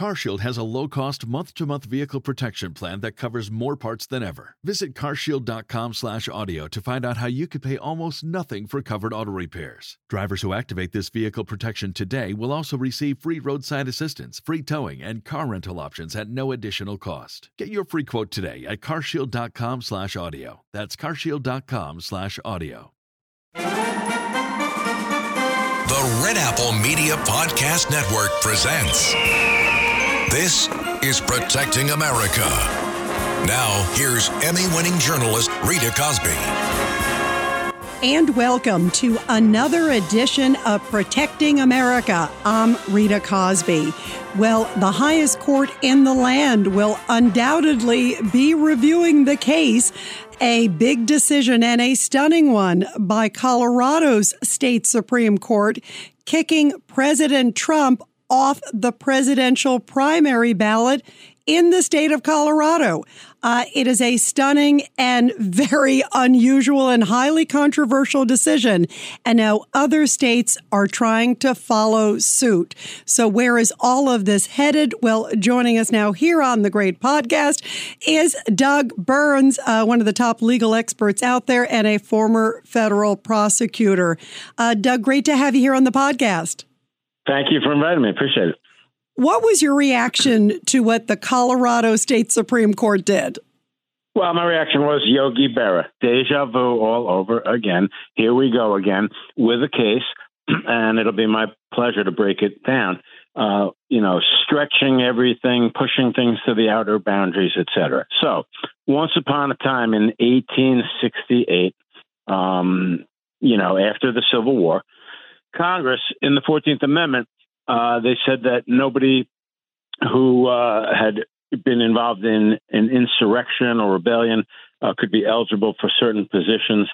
CarShield has a low-cost month-to-month vehicle protection plan that covers more parts than ever. Visit carshield.com/audio to find out how you could pay almost nothing for covered auto repairs. Drivers who activate this vehicle protection today will also receive free roadside assistance, free towing, and car rental options at no additional cost. Get your free quote today at carshield.com/audio. That's carshield.com/audio. The Red Apple Media Podcast Network presents This is Protecting America. Now, here's Emmy winning journalist Rita Cosby. And welcome to another edition of Protecting America. I'm Rita Cosby. Well, the highest court in the land will undoubtedly be reviewing the case a big decision and a stunning one by Colorado's state Supreme Court, kicking President Trump off the presidential primary ballot in the state of Colorado. Uh, it is a stunning and very unusual and highly controversial decision. And now other states are trying to follow suit. So, where is all of this headed? Well, joining us now here on the Great Podcast is Doug Burns, uh, one of the top legal experts out there and a former federal prosecutor. Uh, Doug, great to have you here on the podcast. Thank you for inviting me. Appreciate it. What was your reaction to what the Colorado State Supreme Court did? Well, my reaction was Yogi Berra, deja vu all over again. Here we go again with a case, and it'll be my pleasure to break it down. Uh, you know, stretching everything, pushing things to the outer boundaries, etc. So, once upon a time in 1868, um, you know, after the Civil War, Congress, in the 14th Amendment, uh, they said that nobody who uh, had been involved in an insurrection or rebellion uh, could be eligible for certain positions.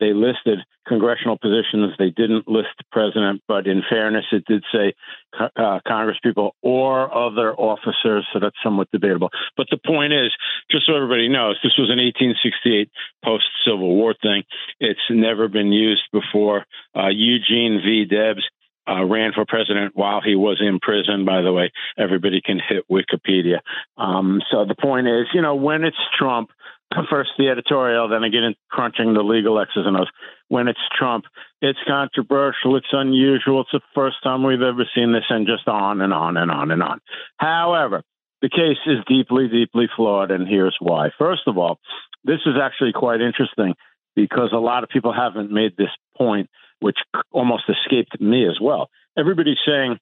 They listed congressional positions. They didn't list president, but in fairness, it did say uh, congresspeople or other officers, so that's somewhat debatable. But the point is, just so everybody knows, this was an 1868 post Civil War thing. It's never been used before. Uh, Eugene V. Debs uh, ran for president while he was in prison. By the way, everybody can hit Wikipedia. Um, so the point is, you know, when it's Trump, first the editorial, then into crunching the legal X's and O's. When it's Trump, it's controversial, it's unusual, it's the first time we've ever seen this, and just on and on and on and on. However, the case is deeply, deeply flawed, and here's why. First of all, this is actually quite interesting because a lot of people haven't made this point which almost escaped me as well. Everybody's saying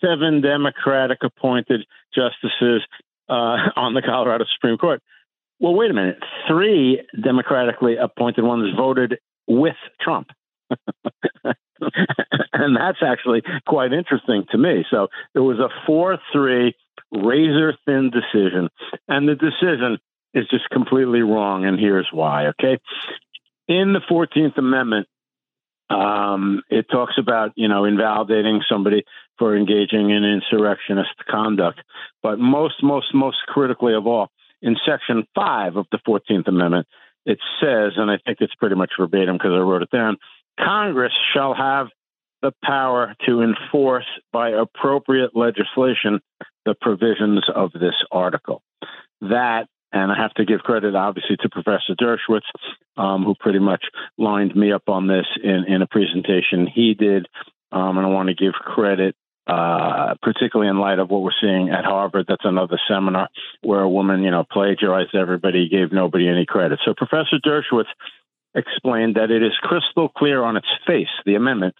seven Democratic appointed justices uh, on the Colorado Supreme Court. Well, wait a minute. Three democratically appointed ones voted with Trump. and that's actually quite interesting to me. So it was a 4 3 razor thin decision. And the decision is just completely wrong. And here's why, okay? In the 14th Amendment, um, it talks about you know invalidating somebody for engaging in insurrectionist conduct, but most, most, most critically of all, in Section Five of the Fourteenth Amendment, it says, and I think it's pretty much verbatim because I wrote it down: Congress shall have the power to enforce by appropriate legislation the provisions of this article. That and I have to give credit, obviously, to Professor Dershowitz, um, who pretty much lined me up on this in, in a presentation he did. Um, and I want to give credit, uh, particularly in light of what we're seeing at Harvard. That's another seminar where a woman, you know, plagiarized everybody, gave nobody any credit. So Professor Dershowitz explained that it is crystal clear on its face, the amendment,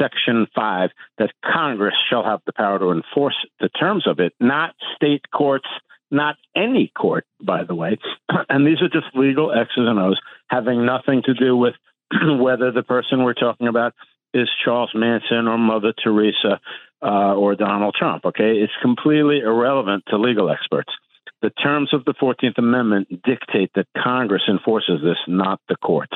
Section 5, that Congress shall have the power to enforce the terms of it, not state courts not any court, by the way. And these are just legal X's and O's having nothing to do with whether the person we're talking about is Charles Manson or Mother Teresa uh, or Donald Trump. Okay, it's completely irrelevant to legal experts. The terms of the 14th Amendment dictate that Congress enforces this, not the courts.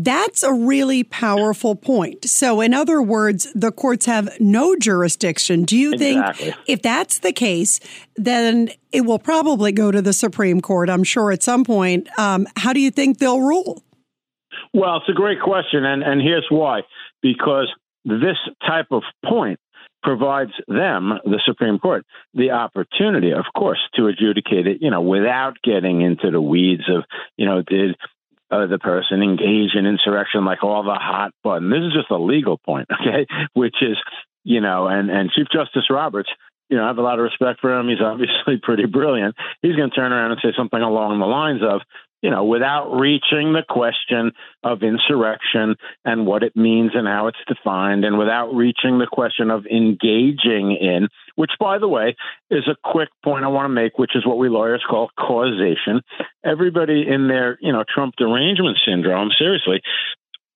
That's a really powerful point. So, in other words, the courts have no jurisdiction. Do you exactly. think if that's the case, then it will probably go to the Supreme Court, I'm sure, at some point? Um, how do you think they'll rule? Well, it's a great question, and and here's why: because this type of point provides them, the Supreme Court, the opportunity, of course, to adjudicate it, you know, without getting into the weeds of, you know, did uh, the person engage in insurrection, like all the hot button. This is just a legal point, okay, which is, you know, and and Chief Justice Roberts you know, I have a lot of respect for him. He's obviously pretty brilliant. He's going to turn around and say something along the lines of, you know, without reaching the question of insurrection and what it means and how it's defined, and without reaching the question of engaging in, which, by the way, is a quick point I want to make, which is what we lawyers call causation. Everybody in their, you know, Trump derangement syndrome, seriously,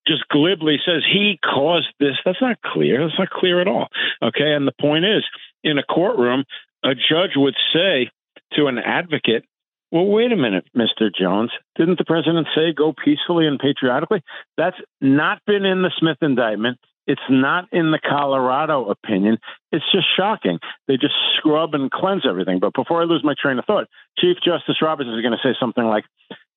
just glibly says he caused this. That's not clear. That's not clear at all. Okay. And the point is, in a courtroom, a judge would say to an advocate, well, wait a minute, Mr. Jones. Didn't the president say go peacefully and patriotically? That's not been in the Smith indictment. It's not in the Colorado opinion. It's just shocking. They just scrub and cleanse everything. But before I lose my train of thought, Chief Justice Roberts is going to say something like,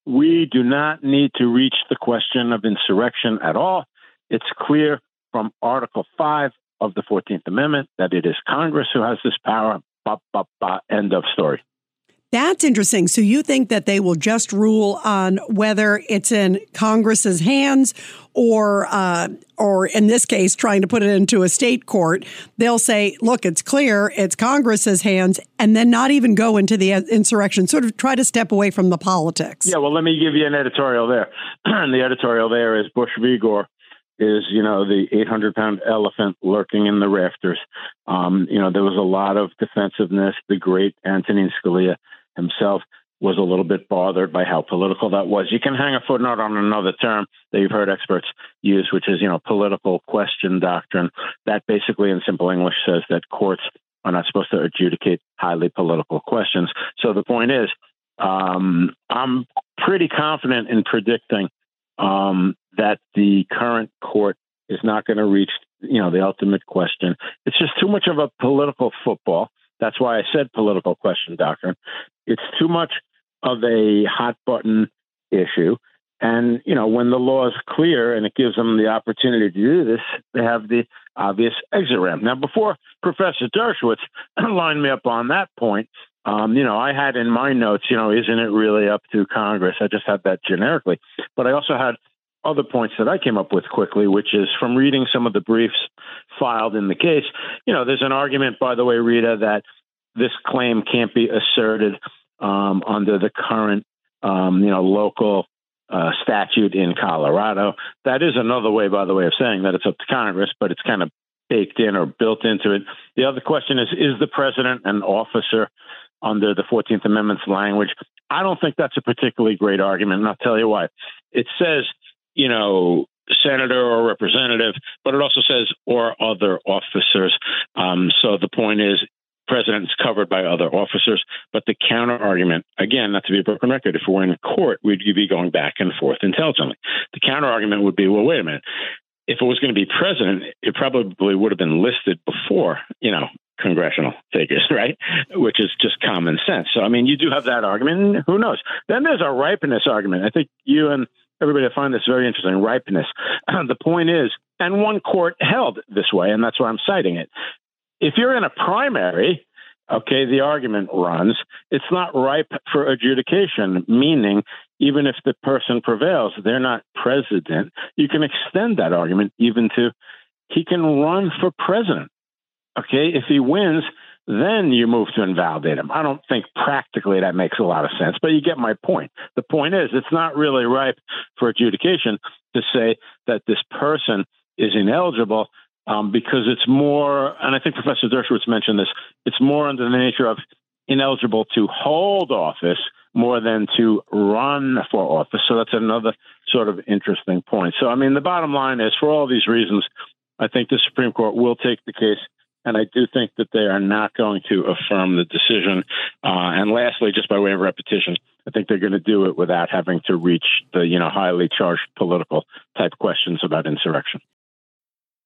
We do not need to reach the question of insurrection at all. It's clear from Article 5 of the 14th Amendment that it is Congress who has this power. Bah, bah, bah, end of story. That's interesting. So you think that they will just rule on whether it's in Congress's hands or, uh, or in this case, trying to put it into a state court. They'll say, "Look, it's clear, it's Congress's hands," and then not even go into the insurrection. Sort of try to step away from the politics. Yeah. Well, let me give you an editorial there. the editorial there is Bush v. Gore is you know the 800 pound elephant lurking in the rafters. Um, you know there was a lot of defensiveness. The great Antonin Scalia himself was a little bit bothered by how political that was. You can hang a footnote on another term that you've heard experts use, which is, you know, political question doctrine. That basically, in simple English, says that courts are not supposed to adjudicate highly political questions. So the point is, um, I'm pretty confident in predicting um, that the current court is not going to reach, you know, the ultimate question. It's just too much of a political football. That's why I said political question doctrine. It's too much of a hot button issue. And, you know, when the law is clear and it gives them the opportunity to do this, they have the obvious exit ramp. Now, before Professor Dershowitz lined me up on that point, um, you know, I had in my notes, you know, isn't it really up to Congress? I just had that generically. But I also had other points that I came up with quickly, which is from reading some of the briefs filed in the case. You know, there's an argument, by the way, Rita, that this claim can't be asserted um, under the current, um, you know, local uh, statute in Colorado. That is another way, by the way, of saying that it's up to Congress, but it's kind of baked in or built into it. The other question is: Is the president an officer under the Fourteenth Amendment's language? I don't think that's a particularly great argument, and I'll tell you why. It says you know, senator or representative, but it also says or other officers. Um, so the point is, president is covered by other officers. But the counter argument, again, not to be a broken record, if we were in court, we'd be going back and forth intelligently. The counter argument would be, well, wait a minute. If it was going to be president, it probably would have been listed before, you know, congressional figures, right? Which is just common sense. So, I mean, you do have that argument. Who knows? Then there's a ripeness argument. I think you and everybody find this very interesting ripeness. the point is, and one court held this way, and that's why I'm citing it. If you're in a primary, okay, the argument runs, it's not ripe for adjudication, meaning even if the person prevails, they're not president. You can extend that argument even to he can run for president. Okay, if he wins, then you move to invalidate them. I don't think practically that makes a lot of sense, but you get my point. The point is, it's not really ripe for adjudication to say that this person is ineligible um, because it's more, and I think Professor Dershowitz mentioned this, it's more under the nature of ineligible to hold office more than to run for office. So that's another sort of interesting point. So, I mean, the bottom line is for all these reasons, I think the Supreme Court will take the case and I do think that they are not going to affirm the decision. Uh, and lastly, just by way of repetition, I think they're going to do it without having to reach the you know highly charged political type questions about insurrection.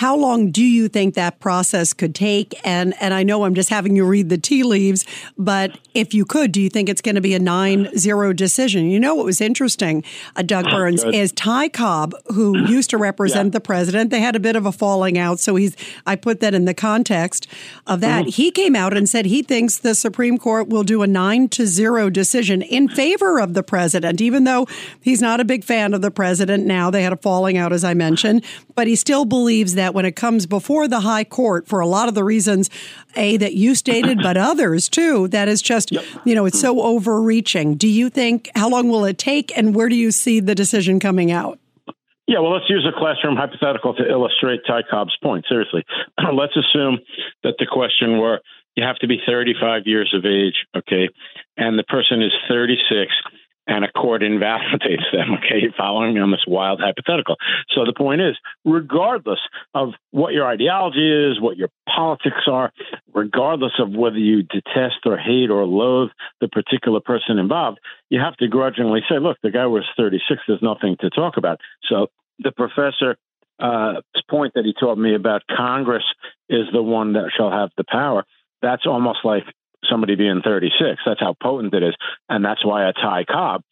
How long do you think that process could take? And and I know I'm just having you read the tea leaves, but if you could, do you think it's going to be a 9-0 decision? You know what was interesting, uh, Doug Burns, Good. is Ty Cobb, who used to represent yeah. the president. They had a bit of a falling out, so he's I put that in the context of that. Mm-hmm. He came out and said he thinks the Supreme Court will do a 9 to 0 decision in favor of the president, even though he's not a big fan of the president now. They had a falling out as I mentioned, but he still believes that when it comes before the high court for a lot of the reasons a that you stated but others too that is just yep. you know it's so overreaching do you think how long will it take and where do you see the decision coming out yeah, well, let's use a classroom hypothetical to illustrate Ty Cobb's point. Seriously, let's assume that the question were you have to be 35 years of age, okay, and the person is 36 and a court invalidates them. Okay, You're following me on this wild hypothetical. So the point is, regardless of what your ideology is, what your politics are, regardless of whether you detest or hate or loathe the particular person involved, you have to grudgingly say, look, the guy was 36. There's nothing to talk about. So the professor uh, point that he told me about Congress is the one that shall have the power. That's almost like somebody being 36. That's how potent it is. And that's why a Ty Cobb,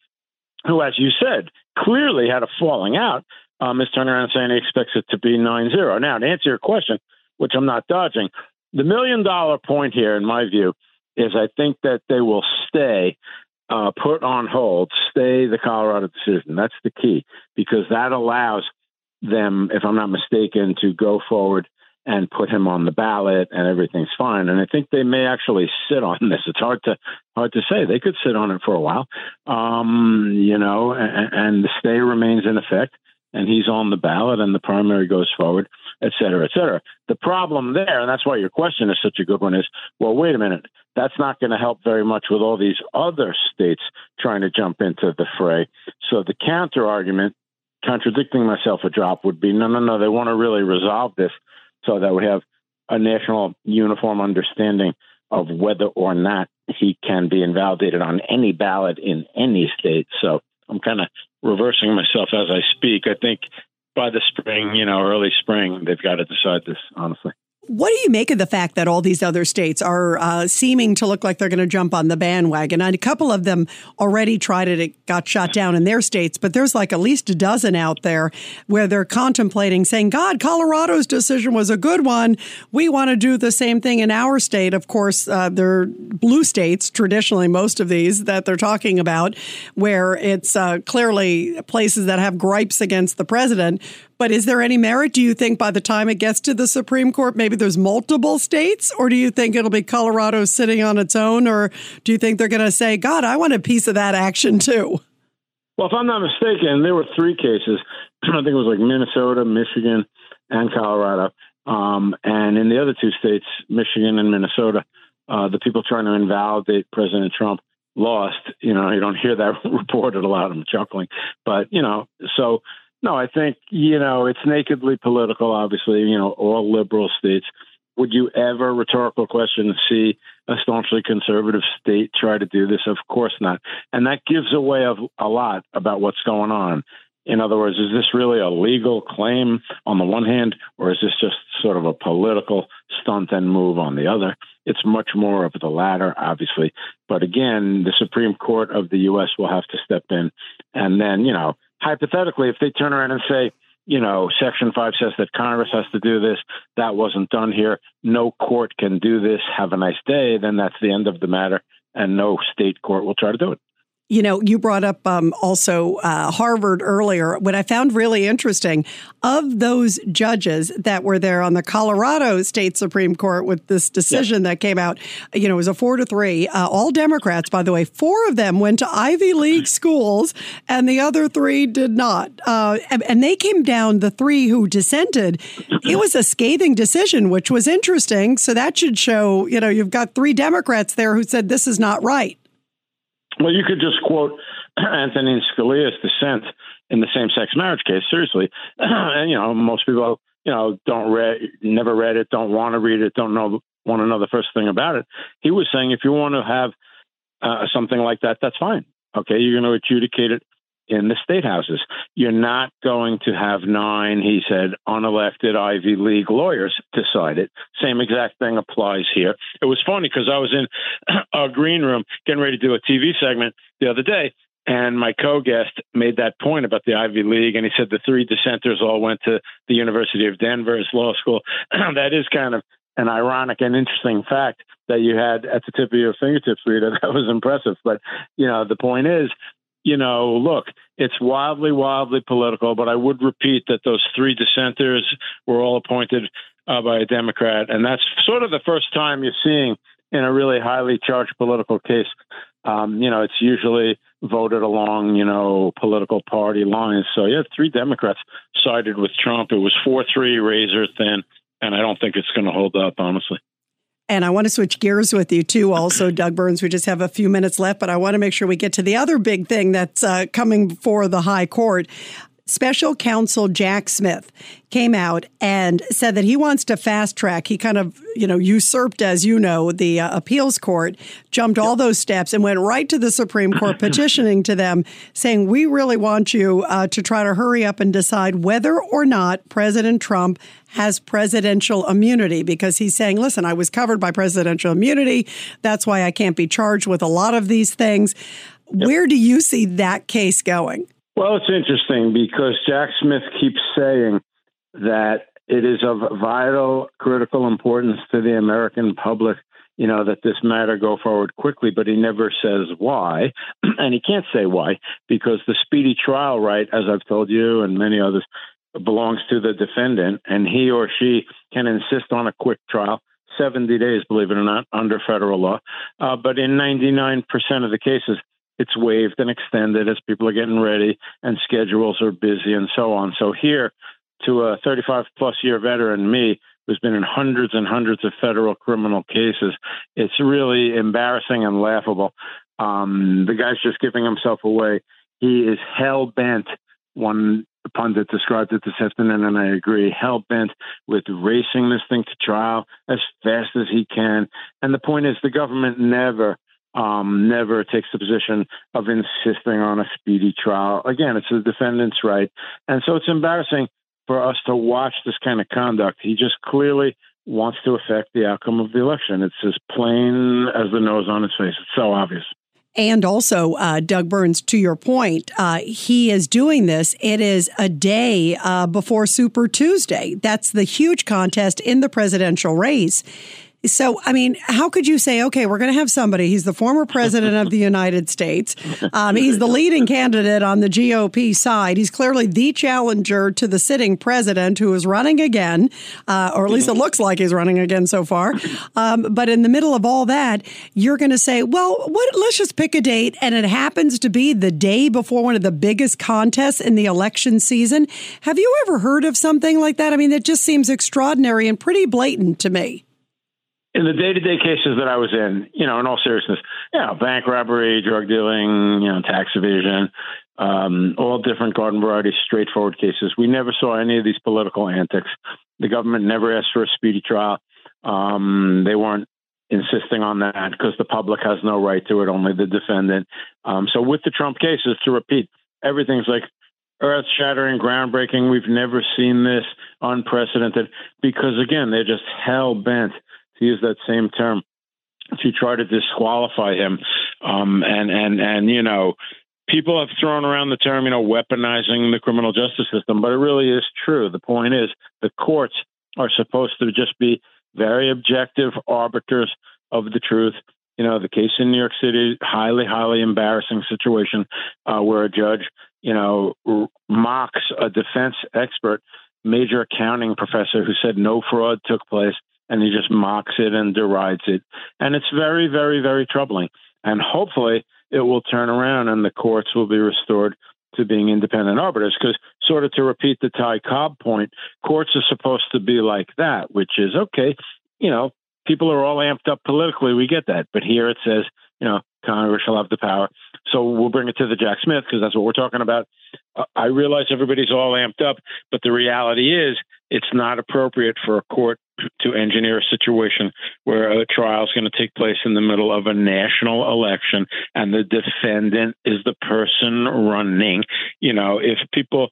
who, as you said, clearly had a falling out, um, is turning around saying he expects it to be 9 0. Now, to answer your question, which I'm not dodging, the million dollar point here, in my view, is I think that they will stay uh, put on hold, stay the Colorado decision. That's the key because that allows them, if I'm not mistaken, to go forward and put him on the ballot and everything's fine. And I think they may actually sit on this. It's hard to hard to say. They could sit on it for a while, um, you know, and, and the stay remains in effect, and he's on the ballot, and the primary goes forward, et cetera, et cetera. The problem there, and that's why your question is such a good one, is well, wait a minute. That's not going to help very much with all these other states trying to jump into the fray. So the counter argument, contradicting myself a drop, would be no, no, no. They want to really resolve this so that we have a national uniform understanding of whether or not he can be invalidated on any ballot in any state. So I'm kind of reversing myself as I speak. I think by the spring, you know, early spring, they've got to decide this, honestly. What do you make of the fact that all these other states are uh, seeming to look like they're going to jump on the bandwagon? And a couple of them already tried it, it got shot down in their states, but there's like at least a dozen out there where they're contemplating saying, God, Colorado's decision was a good one. We want to do the same thing in our state. Of course, uh, they're blue states, traditionally, most of these that they're talking about, where it's uh, clearly places that have gripes against the president. But is there any merit? Do you think by the time it gets to the Supreme Court, maybe there's multiple states? Or do you think it'll be Colorado sitting on its own? Or do you think they're going to say, God, I want a piece of that action too? Well, if I'm not mistaken, there were three cases. I think it was like Minnesota, Michigan, and Colorado. Um, and in the other two states, Michigan and Minnesota, uh, the people trying to invalidate President Trump lost. You know, you don't hear that reported a lot. I'm chuckling, but you know, so no, I think, you know, it's nakedly political, obviously, you know, all liberal states. Would you ever, rhetorical question, see a staunchly conservative state try to do this? Of course not. And that gives away a, a lot about what's going on. In other words, is this really a legal claim on the one hand, or is this just sort of a political stunt and move on the other? It's much more of the latter, obviously. But again, the Supreme Court of the U.S. will have to step in. And then, you know, hypothetically, if they turn around and say, you know, Section 5 says that Congress has to do this, that wasn't done here, no court can do this, have a nice day, then that's the end of the matter, and no state court will try to do it. You know, you brought up um, also uh, Harvard earlier. What I found really interesting of those judges that were there on the Colorado State Supreme Court with this decision yeah. that came out, you know, it was a four to three. Uh, all Democrats, by the way. Four of them went to Ivy League schools, and the other three did not. Uh, and, and they came down. The three who dissented, it was a scathing decision, which was interesting. So that should show, you know, you've got three Democrats there who said this is not right. Well, you could just quote Antonin Scalia's dissent in the same-sex marriage case. Seriously, and you know, most people, you know, don't read, never read it, don't want to read it, don't know, want to know the first thing about it. He was saying if you want to have uh, something like that, that's fine. Okay, you're going to adjudicate it in the state houses. You're not going to have nine, he said, unelected Ivy League lawyers decide it. Same exact thing applies here. It was funny because I was in a green room getting ready to do a TV segment the other day, and my co-guest made that point about the Ivy League, and he said the three dissenters all went to the University of Denver's law school. that is kind of an ironic and interesting fact that you had at the tip of your fingertips, Rita. That was impressive. But you know, the point is, you know, look, it's wildly, wildly political, but I would repeat that those three dissenters were all appointed uh, by a Democrat. And that's sort of the first time you're seeing in a really highly charged political case. Um, you know, it's usually voted along, you know, political party lines. So, yeah, three Democrats sided with Trump. It was 4 3 razor thin, and I don't think it's going to hold up, honestly. And I want to switch gears with you too, also, Doug Burns. We just have a few minutes left, but I want to make sure we get to the other big thing that's uh, coming before the High Court. Special counsel Jack Smith came out and said that he wants to fast track. He kind of, you know, usurped, as you know, the uh, appeals court, jumped all those steps and went right to the Supreme Court petitioning to them, saying, We really want you uh, to try to hurry up and decide whether or not President Trump has presidential immunity because he's saying, Listen, I was covered by presidential immunity. That's why I can't be charged with a lot of these things. Yep. Where do you see that case going? Well, it's interesting because Jack Smith keeps saying that it is of vital, critical importance to the American public, you know, that this matter go forward quickly, but he never says why. and he can't say why because the speedy trial right, as I've told you and many others, belongs to the defendant, and he or she can insist on a quick trial. 70 days, believe it or not, under federal law. Uh, but in 99% of the cases, it's waived and extended as people are getting ready and schedules are busy and so on. So here, to a 35 plus year veteran, me, who's been in hundreds and hundreds of federal criminal cases, it's really embarrassing and laughable. Um, the guy's just giving himself away. He is hell bent. One pundit described it this afternoon, and I agree, hell bent with racing this thing to trial as fast as he can. And the point is, the government never um, never takes the position of insisting on a speedy trial. Again, it's the defendant's right. And so it's embarrassing for us to watch this kind of conduct. He just clearly wants to affect the outcome of the election. It's as plain as the nose on his face. It's so obvious. And also, uh, Doug Burns, to your point, uh, he is doing this. It is a day uh, before Super Tuesday. That's the huge contest in the presidential race. So, I mean, how could you say, okay, we're going to have somebody, he's the former president of the United States, um, he's the leading candidate on the GOP side, he's clearly the challenger to the sitting president who is running again, uh, or at least it looks like he's running again so far. Um, but in the middle of all that, you're going to say, well, what, let's just pick a date, and it happens to be the day before one of the biggest contests in the election season. Have you ever heard of something like that? I mean, it just seems extraordinary and pretty blatant to me in the day-to-day cases that I was in, you know, in all seriousness, you know, bank robbery, drug dealing, you know, tax evasion, um, all different garden variety, straightforward cases. We never saw any of these political antics. The government never asked for a speedy trial. Um, they weren't insisting on that because the public has no right to it, only the defendant. Um, so with the Trump cases, to repeat, everything's like earth shattering, groundbreaking. We've never seen this unprecedented because, again, they're just hell bent to use that same term, to try to disqualify him. Um, and and and you know, people have thrown around the term, you know, weaponizing the criminal justice system, but it really is true. The point is, the courts are supposed to just be very objective arbiters of the truth. You know, the case in New York City, highly, highly embarrassing situation uh, where a judge, you know, mocks a defense expert, major accounting professor who said no fraud took place, and he just mocks it and derides it. And it's very, very, very troubling. And hopefully it will turn around and the courts will be restored to being independent arbiters. Because, sort of to repeat the Ty Cobb point, courts are supposed to be like that, which is okay, you know, people are all amped up politically. We get that. But here it says, you know, Congress shall have the power. So we'll bring it to the Jack Smith because that's what we're talking about. Uh, I realize everybody's all amped up, but the reality is it's not appropriate for a court to engineer a situation where a trial is going to take place in the middle of a national election and the defendant is the person running. You know, if people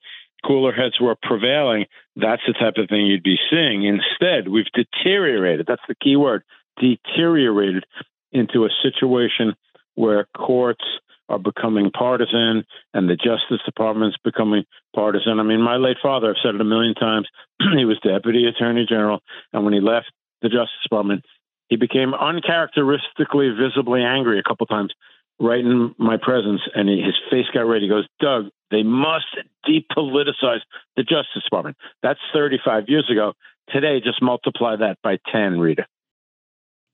cooler heads were prevailing, that's the type of thing you'd be seeing. Instead, we've deteriorated. That's the key word deteriorated into a situation where courts are becoming partisan and the Justice Department's becoming partisan. I mean, my late father, I've said it a million times, he was Deputy Attorney General, and when he left the Justice Department, he became uncharacteristically visibly angry a couple times right in my presence, and he, his face got red. He goes, Doug, they must depoliticize the Justice Department. That's 35 years ago. Today, just multiply that by 10, Rita.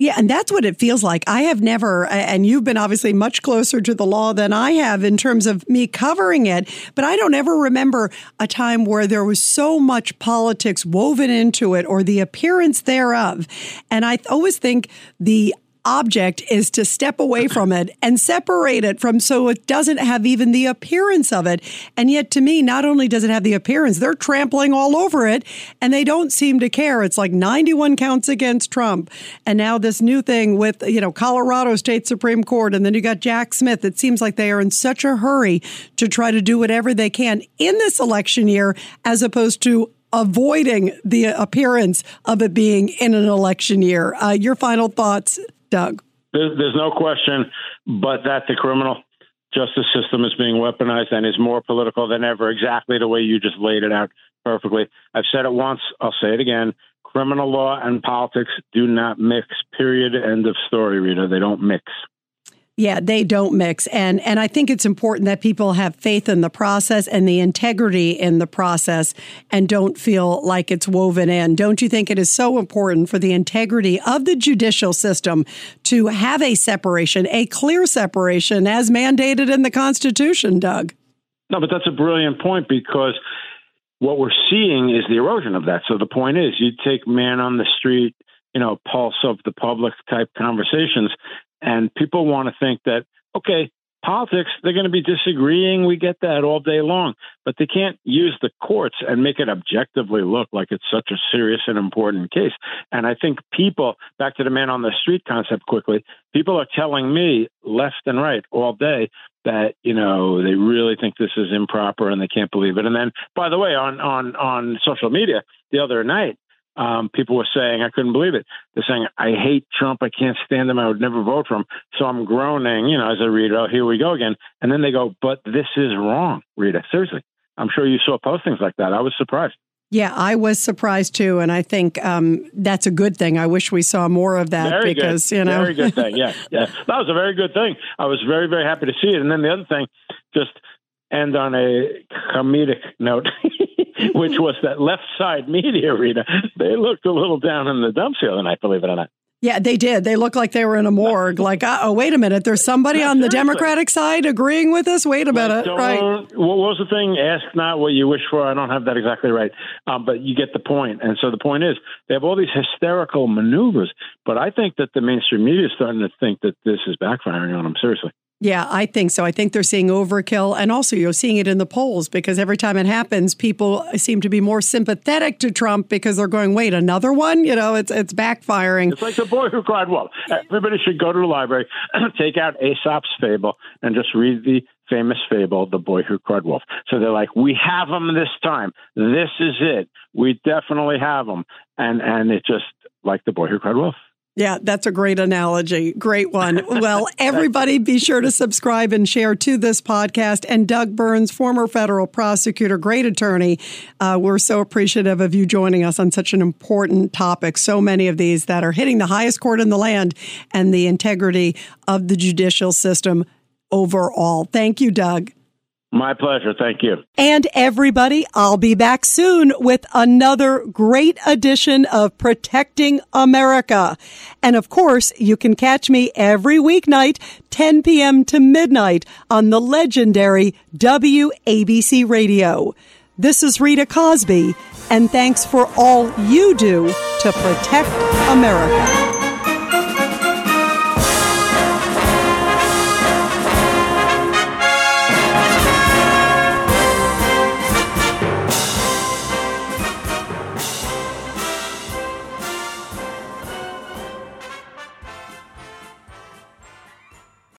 Yeah, and that's what it feels like. I have never, and you've been obviously much closer to the law than I have in terms of me covering it, but I don't ever remember a time where there was so much politics woven into it or the appearance thereof. And I always think the object is to step away from it and separate it from so it doesn't have even the appearance of it. And yet, to me, not only does it have the appearance, they're trampling all over it and they don't seem to care. It's like 91 counts against Trump. And now this new thing with, you know, Colorado State Supreme Court. And then you got Jack Smith. It seems like they are in such a hurry to try to do whatever they can in this election year as opposed to avoiding the appearance of it being in an election year. Uh, your final thoughts, Doug? There's, there's no question but that the criminal justice system is being weaponized and is more political than ever, exactly the way you just laid it out perfectly. I've said it once, I'll say it again. Criminal law and politics do not mix, period. End of story, Rita. They don't mix. Yeah, they don't mix. And and I think it's important that people have faith in the process and the integrity in the process and don't feel like it's woven in. Don't you think it is so important for the integrity of the judicial system to have a separation, a clear separation as mandated in the Constitution, Doug? No, but that's a brilliant point because what we're seeing is the erosion of that. So the point is you take man on the street, you know, pulse of the public type conversations and people want to think that, okay, politics, they're going to be disagreeing. We get that all day long. But they can't use the courts and make it objectively look like it's such a serious and important case. And I think people, back to the man on the street concept quickly, people are telling me left and right all day that you know they really think this is improper and they can't believe it and then by the way on on on social media the other night um, people were saying, I couldn't believe it. They're saying, I hate Trump. I can't stand him. I would never vote for him. So I'm groaning, you know, as I read, oh, here we go again. And then they go, but this is wrong, Rita. Seriously. I'm sure you saw postings like that. I was surprised. Yeah, I was surprised too, and I think um, that's a good thing. I wish we saw more of that very because good. you know, very good thing. Yeah, yeah, that was a very good thing. I was very, very happy to see it. And then the other thing, just end on a comedic note. which was that left side media arena. They looked a little down in the dumps the other night, believe it or not. Yeah, they did. They looked like they were in a morgue. Like, oh, wait a minute. There's somebody on the Democratic side agreeing with us. Wait a minute. Right. What was the thing? Ask not what you wish for. I don't have that exactly right, um, but you get the point. And so the point is, they have all these hysterical maneuvers. But I think that the mainstream media is starting to think that this is backfiring on them. Seriously. Yeah, I think so. I think they're seeing overkill. And also, you're seeing it in the polls because every time it happens, people seem to be more sympathetic to Trump because they're going, wait, another one? You know, it's it's backfiring. It's like the boy who cried wolf. Everybody should go to the library, take out Aesop's fable, and just read the famous fable, The Boy Who Cried Wolf. So they're like, we have them this time. This is it. We definitely have them. And, and it just, like The Boy Who Cried Wolf. Yeah, that's a great analogy. Great one. Well, everybody be sure to subscribe and share to this podcast. And Doug Burns, former federal prosecutor, great attorney, uh, we're so appreciative of you joining us on such an important topic. So many of these that are hitting the highest court in the land and the integrity of the judicial system overall. Thank you, Doug. My pleasure. Thank you. And everybody, I'll be back soon with another great edition of Protecting America. And of course, you can catch me every weeknight, 10 p.m. to midnight on the legendary WABC radio. This is Rita Cosby, and thanks for all you do to protect America.